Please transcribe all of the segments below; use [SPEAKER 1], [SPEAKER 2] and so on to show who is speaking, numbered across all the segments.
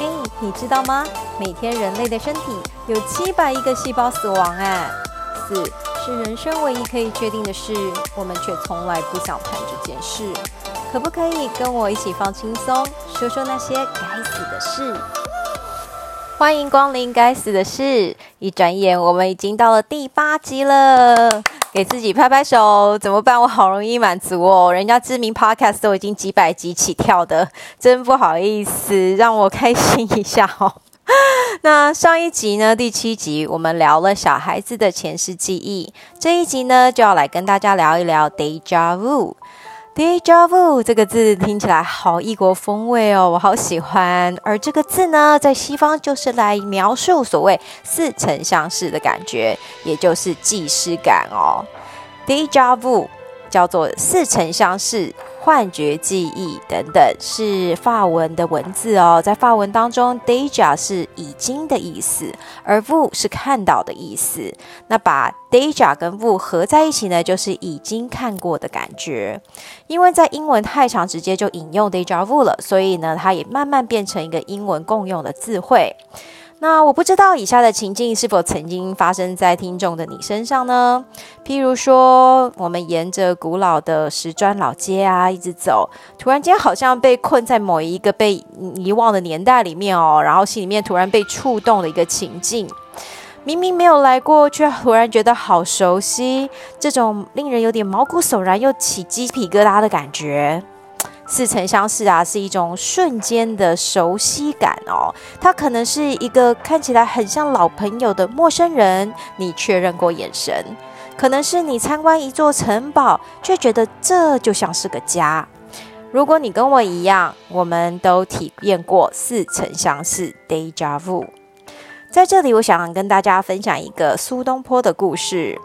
[SPEAKER 1] 嘿，你知道吗？每天人类的身体有七百亿个细胞死亡，哎，死是人生唯一可以确定的事，我们却从来不想谈这件事。可不可以跟我一起放轻松，说说那些该死的事？欢迎光临《该死的事》，一转眼我们已经到了第八集了。给自己拍拍手，怎么办？我好容易满足哦，人家知名 podcast 都已经几百集起跳的，真不好意思，让我开心一下哦。那上一集呢，第七集我们聊了小孩子的前世记忆，这一集呢就要来跟大家聊一聊 deja vu。Deja vu 这个字听起来好异国风味哦，我好喜欢。而这个字呢，在西方就是来描述所谓似曾相识的感觉，也就是既视感哦。deja vu 叫做似曾相识。幻觉记忆等等是法文的文字哦，在法文当中，deja 是已经的意思，而 vu 是看到的意思。那把 deja 跟 vu 合在一起呢，就是已经看过的感觉。因为在英文太长，直接就引用 deja vu 了，所以呢，它也慢慢变成一个英文共用的字汇。那我不知道以下的情境是否曾经发生在听众的你身上呢？譬如说，我们沿着古老的石砖老街啊一直走，突然间好像被困在某一个被遗忘的年代里面哦，然后心里面突然被触动的一个情境，明明没有来过，却突然觉得好熟悉，这种令人有点毛骨悚然又起鸡皮疙瘩的感觉。似曾相识啊，是一种瞬间的熟悉感哦。他可能是一个看起来很像老朋友的陌生人，你确认过眼神；可能是你参观一座城堡，却觉得这就像是个家。如果你跟我一样，我们都体验过似曾相识 （deja vu）。在这里，我想跟大家分享一个苏东坡的故事。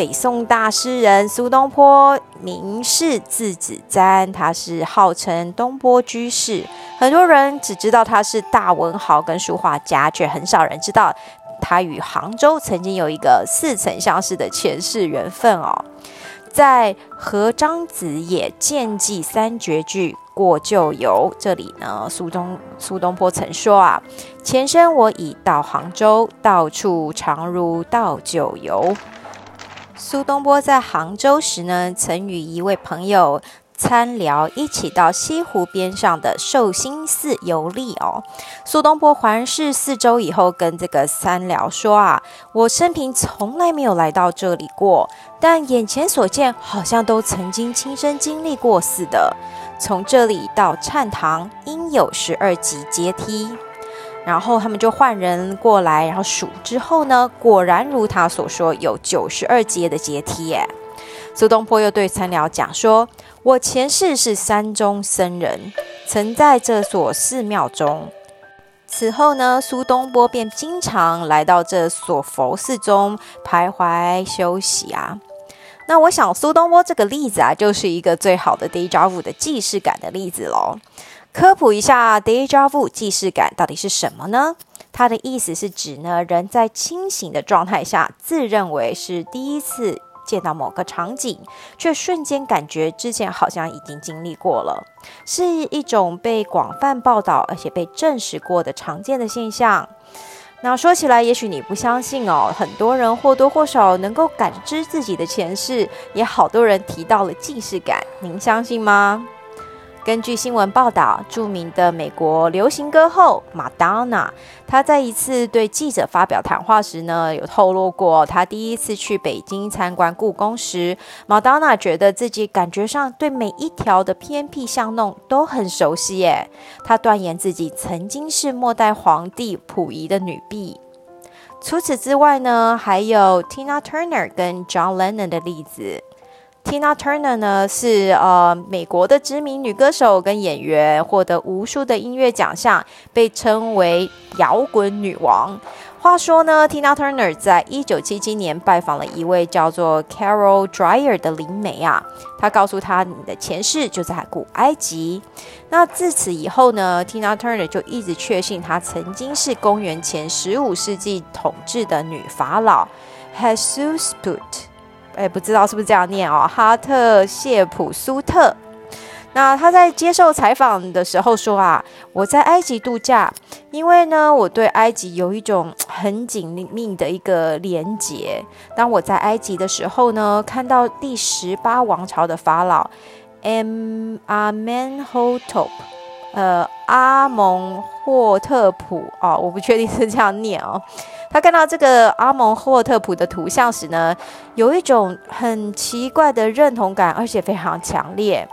[SPEAKER 1] 北宋大诗人苏东坡，名士字子瞻，他是号称东坡居士。很多人只知道他是大文豪跟书画家，却很少人知道他与杭州曾经有一个似曾相识的前世缘分哦。在《和张子野见记三绝句过旧游》这里呢，苏东苏东坡曾说啊：“前生我已到杭州，到处常如到旧游。”苏东坡在杭州时呢，曾与一位朋友参聊，一起到西湖边上的寿星寺游历哦。苏东坡环视四周以后，跟这个参聊说啊：“我生平从来没有来到这里过，但眼前所见好像都曾经亲身经历过似的。从这里到禅堂，应有十二级阶梯。”然后他们就换人过来，然后数之后呢，果然如他所说，有九十二阶的阶梯耶。苏东坡又对参聊讲说：“我前世是山中僧人，曾在这所寺庙中。此后呢，苏东坡便经常来到这所佛寺中徘徊休息啊。那我想，苏东坡这个例子啊，就是一个最好的 deja vu 的既视感的例子喽。”科普一下，deja vu 既视感到底是什么呢？它的意思是指呢，人在清醒的状态下，自认为是第一次见到某个场景，却瞬间感觉之前好像已经经历过了，是一种被广泛报道而且被证实过的常见的现象。那说起来，也许你不相信哦，很多人或多或少能够感知自己的前世，也好多人提到了既视感，您相信吗？根据新闻报道，著名的美国流行歌后 Madonna，，她在一次对记者发表谈话时呢，有透露过，她第一次去北京参观故宫时，Madonna 觉得自己感觉上对每一条的偏僻巷弄都很熟悉耶。她断言自己曾经是末代皇帝溥仪的女婢。除此之外呢，还有 Tina Turner 跟 John Lennon 的例子。Tina Turner 呢是呃美国的知名女歌手跟演员，获得无数的音乐奖项，被称为摇滚女王。话说呢，Tina Turner 在一九七七年拜访了一位叫做 Carol Dreyer 的灵媒啊，她告诉她你的前世就在古埃及。那自此以后呢，Tina Turner 就一直确信她曾经是公元前十五世纪统治的女法老 Hatshepsut。哎，不知道是不是这样念哦？哈特谢普苏特，那他在接受采访的时候说啊，我在埃及度假，因为呢，我对埃及有一种很紧密的一个连结。当我在埃及的时候呢，看到第十八王朝的法老 M Amenhotep，呃，阿蒙霍特普哦，我不确定是这样念哦。他看到这个阿蒙霍特普的图像时呢，有一种很奇怪的认同感，而且非常强烈。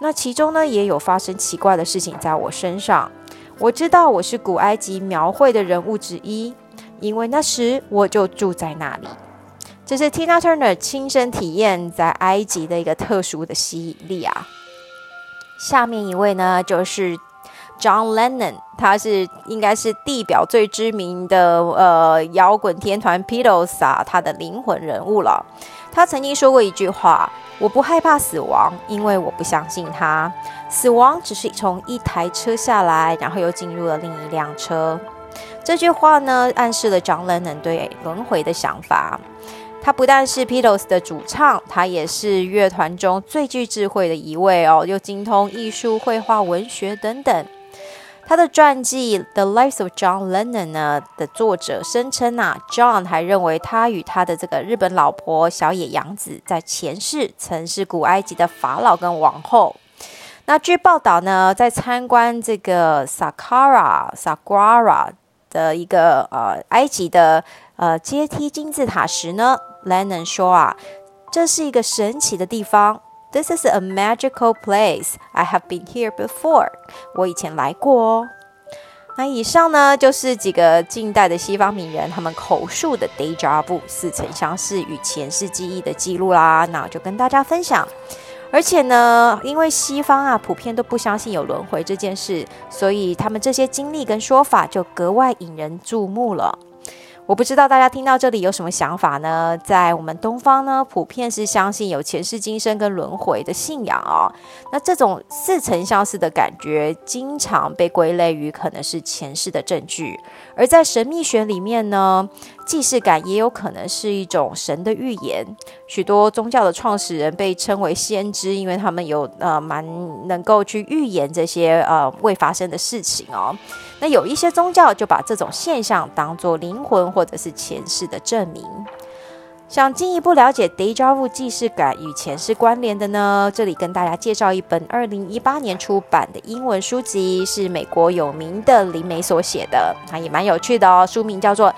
[SPEAKER 1] 那其中呢，也有发生奇怪的事情在我身上。我知道我是古埃及描绘的人物之一，因为那时我就住在那里。这是 Tina Turner 亲身体验在埃及的一个特殊的吸引力啊。下面一位呢，就是 John Lennon，他是应该是地表最知名的呃摇滚天团 Beatles 啊，他的灵魂人物了。他曾经说过一句话。我不害怕死亡，因为我不相信他。死亡只是从一台车下来，然后又进入了另一辆车。这句话呢，暗示了 John Lennon 对轮回的想法。他不但是 p e t l e s 的主唱，他也是乐团中最具智慧的一位哦，又精通艺术、绘画、文学等等。他的传记《The Life of John Lennon》呢的作者声称啊，John 还认为他与他的这个日本老婆小野洋子在前世曾是古埃及的法老跟王后。那据报道呢，在参观这个 Saqqara Saqqara 的一个呃埃及的呃阶梯金字塔时呢，Lennon 说啊，这是一个神奇的地方。This is a magical place. I have been here before. 我以前来过哦。那以上呢，就是几个近代的西方名人他们口述的 deja vu 似曾相识与前世记忆的记录啦。那我就跟大家分享。而且呢，因为西方啊普遍都不相信有轮回这件事，所以他们这些经历跟说法就格外引人注目了。我不知道大家听到这里有什么想法呢？在我们东方呢，普遍是相信有前世今生跟轮回的信仰哦。那这种似曾相识的感觉，经常被归类于可能是前世的证据。而在神秘学里面呢，既视感也有可能是一种神的预言。许多宗教的创始人被称为先知，因为他们有呃蛮能够去预言这些呃未发生的事情哦。那有一些宗教就把这种现象当作灵魂或者是前世的证明。想进一步了解 deja vu 既视感与前世关联的呢？这里跟大家介绍一本二零一八年出版的英文书籍，是美国有名的灵媒所写的，啊，也蛮有趣的哦。书名叫做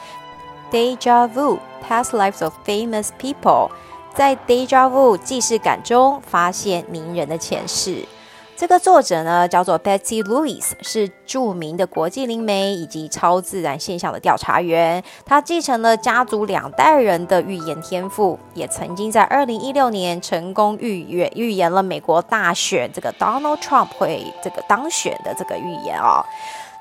[SPEAKER 1] Deja Vu: Past Lives of Famous People，在 deja vu 既视感中发现名人的前世。这个作者呢，叫做 Betsy Lewis，是著名的国际灵媒以及超自然现象的调查员。他继承了家族两代人的预言天赋，也曾经在二零一六年成功预言预言了美国大选这个 Donald Trump 会这个当选的这个预言哦。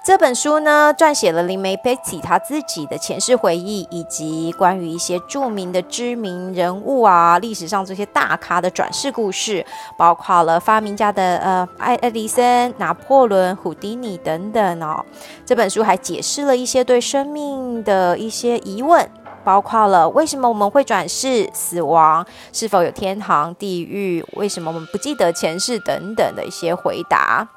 [SPEAKER 1] 这本书呢，撰写了灵媒 Betsy 他自己的前世回忆，以及关于一些著名的知名人物啊，历史上这些大咖的转世故事，包括了发明家的呃爱爱迪生、拿破仑、胡迪尼等等哦。这本书还解释了一些对生命的一些疑问，包括了为什么我们会转世、死亡、是否有天堂、地狱、为什么我们不记得前世等等的一些回答。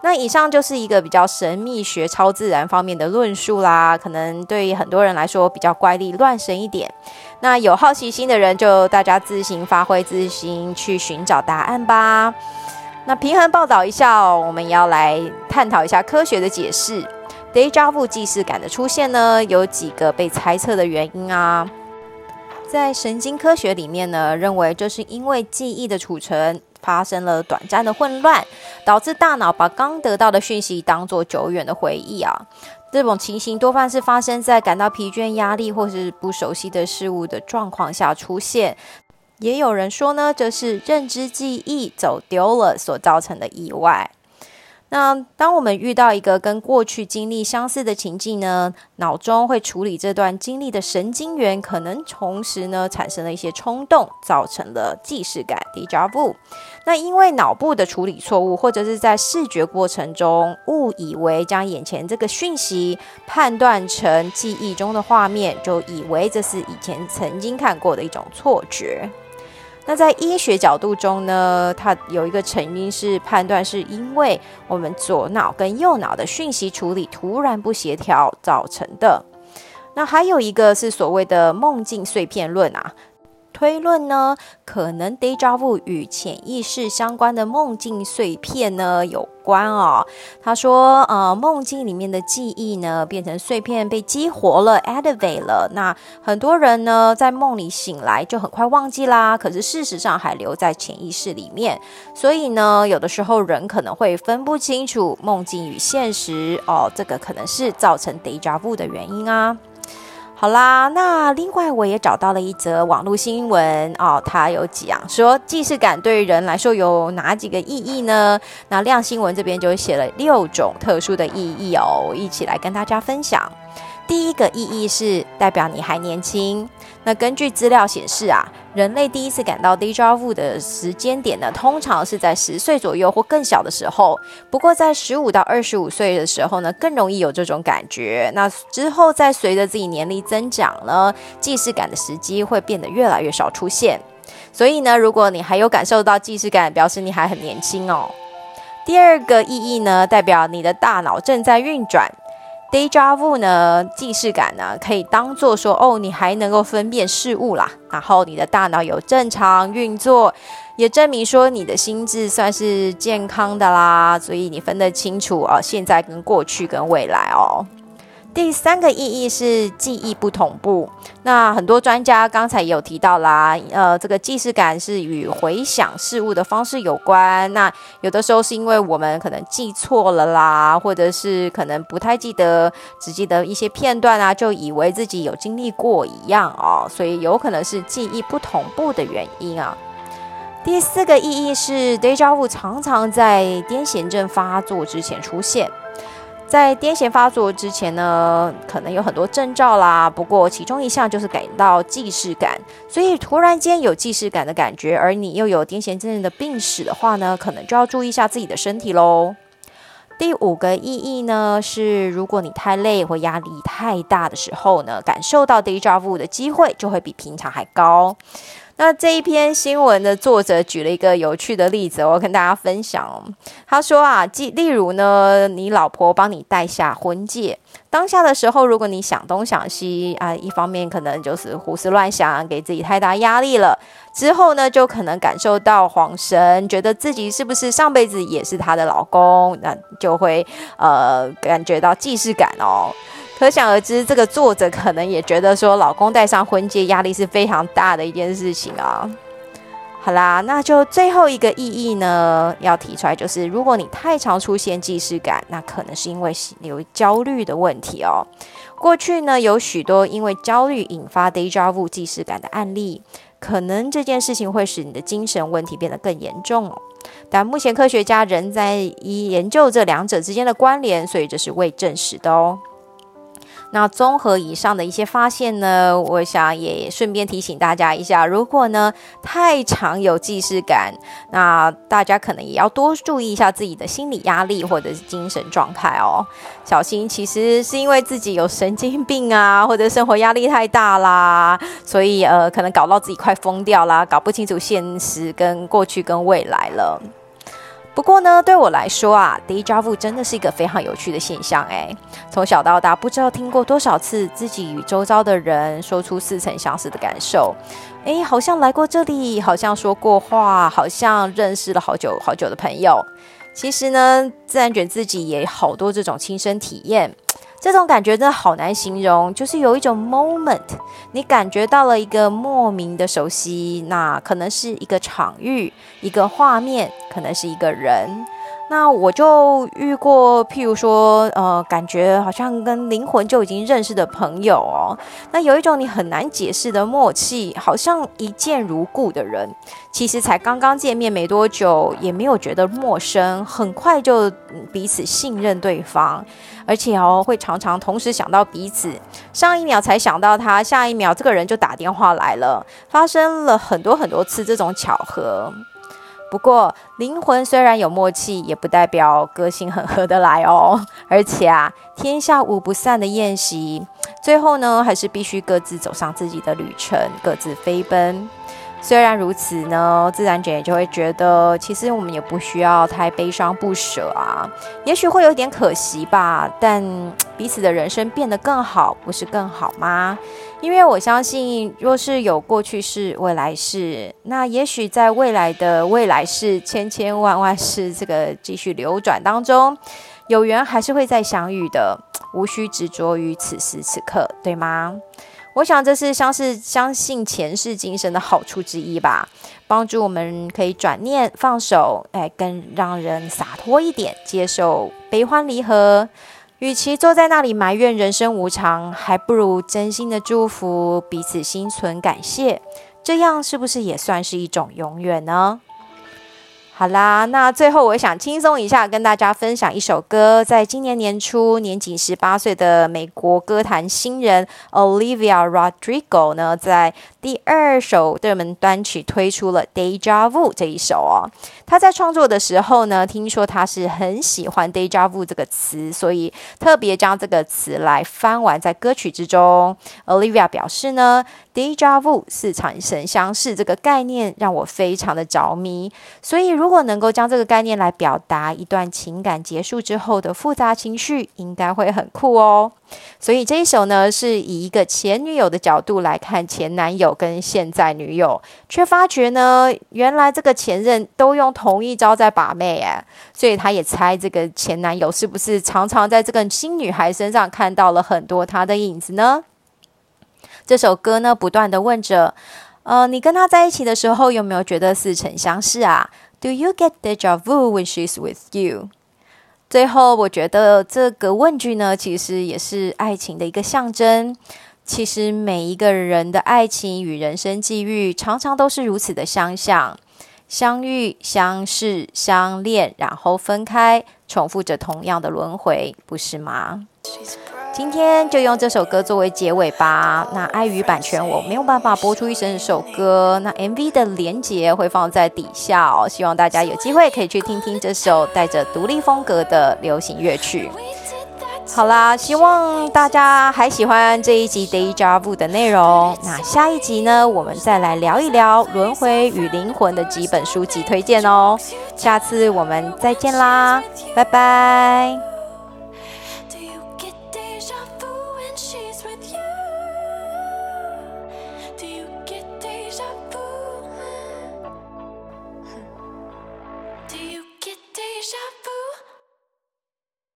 [SPEAKER 1] 那以上就是一个比较神秘学、超自然方面的论述啦，可能对于很多人来说比较怪力乱神一点。那有好奇心的人，就大家自行发挥、自行去寻找答案吧。那平衡报道一下，我们也要来探讨一下科学的解释。Deja vu 既视感的出现呢，有几个被猜测的原因啊。在神经科学里面呢，认为这是因为记忆的储存。发生了短暂的混乱，导致大脑把刚得到的讯息当作久远的回忆啊。这种情形多半是发生在感到疲倦、压力或是不熟悉的事物的状况下出现。也有人说呢，这是认知记忆走丢了所造成的意外。那当我们遇到一个跟过去经历相似的情境呢，脑中会处理这段经历的神经元可能同时呢产生了一些冲动，造成了既视感 （deja vu）。那因为脑部的处理错误，或者是在视觉过程中误以为将眼前这个讯息判断成记忆中的画面，就以为这是以前曾经看过的一种错觉。那在医学角度中呢，它有一个成因是判断是因为我们左脑跟右脑的讯息处理突然不协调造成的。那还有一个是所谓的梦境碎片论啊。推论呢，可能 deja vu 与潜意识相关的梦境碎片呢有关哦。他说，呃，梦境里面的记忆呢变成碎片被激活了，activate 了。那很多人呢在梦里醒来就很快忘记啦，可是事实上还留在潜意识里面。所以呢，有的时候人可能会分不清楚梦境与现实哦，这个可能是造成 deja vu 的原因啊。好啦，那另外我也找到了一则网络新闻哦，它有讲说既视感对人来说有哪几个意义呢？那亮新闻这边就写了六种特殊的意义哦，一起来跟大家分享。第一个意义是代表你还年轻。那根据资料显示啊，人类第一次感到 deja vu 的时间点呢，通常是在十岁左右或更小的时候。不过在十五到二十五岁的时候呢，更容易有这种感觉。那之后再随着自己年龄增长呢，既视感的时机会变得越来越少出现。所以呢，如果你还有感受到既视感，表示你还很年轻哦。第二个意义呢，代表你的大脑正在运转。Deja vu 呢，既视感呢，可以当做说，哦，你还能够分辨事物啦，然后你的大脑有正常运作，也证明说你的心智算是健康的啦，所以你分得清楚哦，现在跟过去跟未来哦。第三个意义是记忆不同步。那很多专家刚才也有提到啦，呃，这个既视感是与回想事物的方式有关。那有的时候是因为我们可能记错了啦，或者是可能不太记得，只记得一些片段啊，就以为自己有经历过一样哦，所以有可能是记忆不同步的原因啊。第四个意义是，deja vu 常常在癫痫症发作之前出现。在癫痫发作之前呢，可能有很多征兆啦。不过其中一项就是感到既视感，所以突然间有既视感的感觉，而你又有癫痫症的病史的话呢，可能就要注意一下自己的身体喽。第五个意义呢是，如果你太累或压力太大的时候呢，感受到 deja vu 的机会就会比平常还高。那这一篇新闻的作者举了一个有趣的例子，我跟大家分享。他说啊，即例如呢，你老婆帮你戴下婚戒，当下的时候，如果你想东想西啊，一方面可能就是胡思乱想，给自己太大压力了。之后呢，就可能感受到恍神，觉得自己是不是上辈子也是她的老公，那就会呃感觉到既视感哦。可想而知，这个作者可能也觉得说，老公戴上婚戒压力是非常大的一件事情啊。好啦，那就最后一个意义呢，要提出来就是，如果你太常出现既视感，那可能是因为有焦虑的问题哦。过去呢，有许多因为焦虑引发 deja vu 既视感的案例，可能这件事情会使你的精神问题变得更严重哦。但目前科学家仍在研究这两者之间的关联，所以这是未证实的哦。那综合以上的一些发现呢，我想也顺便提醒大家一下，如果呢太常有既视感，那大家可能也要多注意一下自己的心理压力或者是精神状态哦，小心其实是因为自己有神经病啊，或者生活压力太大啦，所以呃可能搞到自己快疯掉啦，搞不清楚现实跟过去跟未来了。不过呢，对我来说啊，deja vu 真的是一个非常有趣的现象哎。从小到大，不知道听过多少次自己与周遭的人说出似曾相识的感受，哎，好像来过这里，好像说过话，好像认识了好久好久的朋友。其实呢，自然卷自己也好多这种亲身体验。这种感觉真的好难形容，就是有一种 moment，你感觉到了一个莫名的熟悉，那可能是一个场域、一个画面，可能是一个人。那我就遇过，譬如说，呃，感觉好像跟灵魂就已经认识的朋友哦。那有一种你很难解释的默契，好像一见如故的人，其实才刚刚见面没多久，也没有觉得陌生，很快就彼此信任对方，而且哦，会常常同时想到彼此。上一秒才想到他，下一秒这个人就打电话来了，发生了很多很多次这种巧合。不过，灵魂虽然有默契，也不代表个性很合得来哦。而且啊，天下无不散的宴席，最后呢，还是必须各自走上自己的旅程，各自飞奔。虽然如此呢，自然姐就会觉得，其实我们也不需要太悲伤不舍啊。也许会有点可惜吧，但彼此的人生变得更好，不是更好吗？因为我相信，若是有过去式、未来式，那也许在未来的未来式千千万万世这个继续流转当中，有缘还是会再相遇的，无需执着于此时此刻，对吗？我想这是相是相信前世今生的好处之一吧，帮助我们可以转念放手，哎，更让人洒脱一点，接受悲欢离合。与其坐在那里埋怨人生无常，还不如真心的祝福彼此，心存感谢，这样是不是也算是一种永远呢？好啦，那最后我想轻松一下，跟大家分享一首歌。在今年年初，年仅十八岁的美国歌坛新人 Olivia Rodrigo 呢，在第二首热门单曲推出了《Deja Vu》这一首哦。他在创作的时候呢，听说他是很喜欢 “Deja Vu” 这个词，所以特别将这个词来翻完在歌曲之中。Olivia 表示呢，“Deja Vu” 是产生相似这个概念让我非常的着迷，所以如果能够将这个概念来表达一段情感结束之后的复杂情绪，应该会很酷哦。所以这一首呢，是以一个前女友的角度来看前男友跟现在女友，却发觉呢，原来这个前任都用同一招在把妹哎，所以他也猜这个前男友是不是常常在这个新女孩身上看到了很多他的影子呢？这首歌呢，不断的问着，呃，你跟他在一起的时候有没有觉得似曾相识啊？Do you get deja vu when she's with you？最后，我觉得这个问句呢，其实也是爱情的一个象征。其实每一个人的爱情与人生际遇，常常都是如此的相像：相遇、相识、相恋，然后分开，重复着同样的轮回，不是吗？今天就用这首歌作为结尾吧。那碍于版权，我没有办法播出一整首歌。那 MV 的连接会放在底下哦，希望大家有机会可以去听听这首带着独立风格的流行乐曲。好啦，希望大家还喜欢这一集 Day Job 的内容。那下一集呢，我们再来聊一聊《轮回与灵魂》的几本书籍推荐哦。下次我们再见啦，拜拜。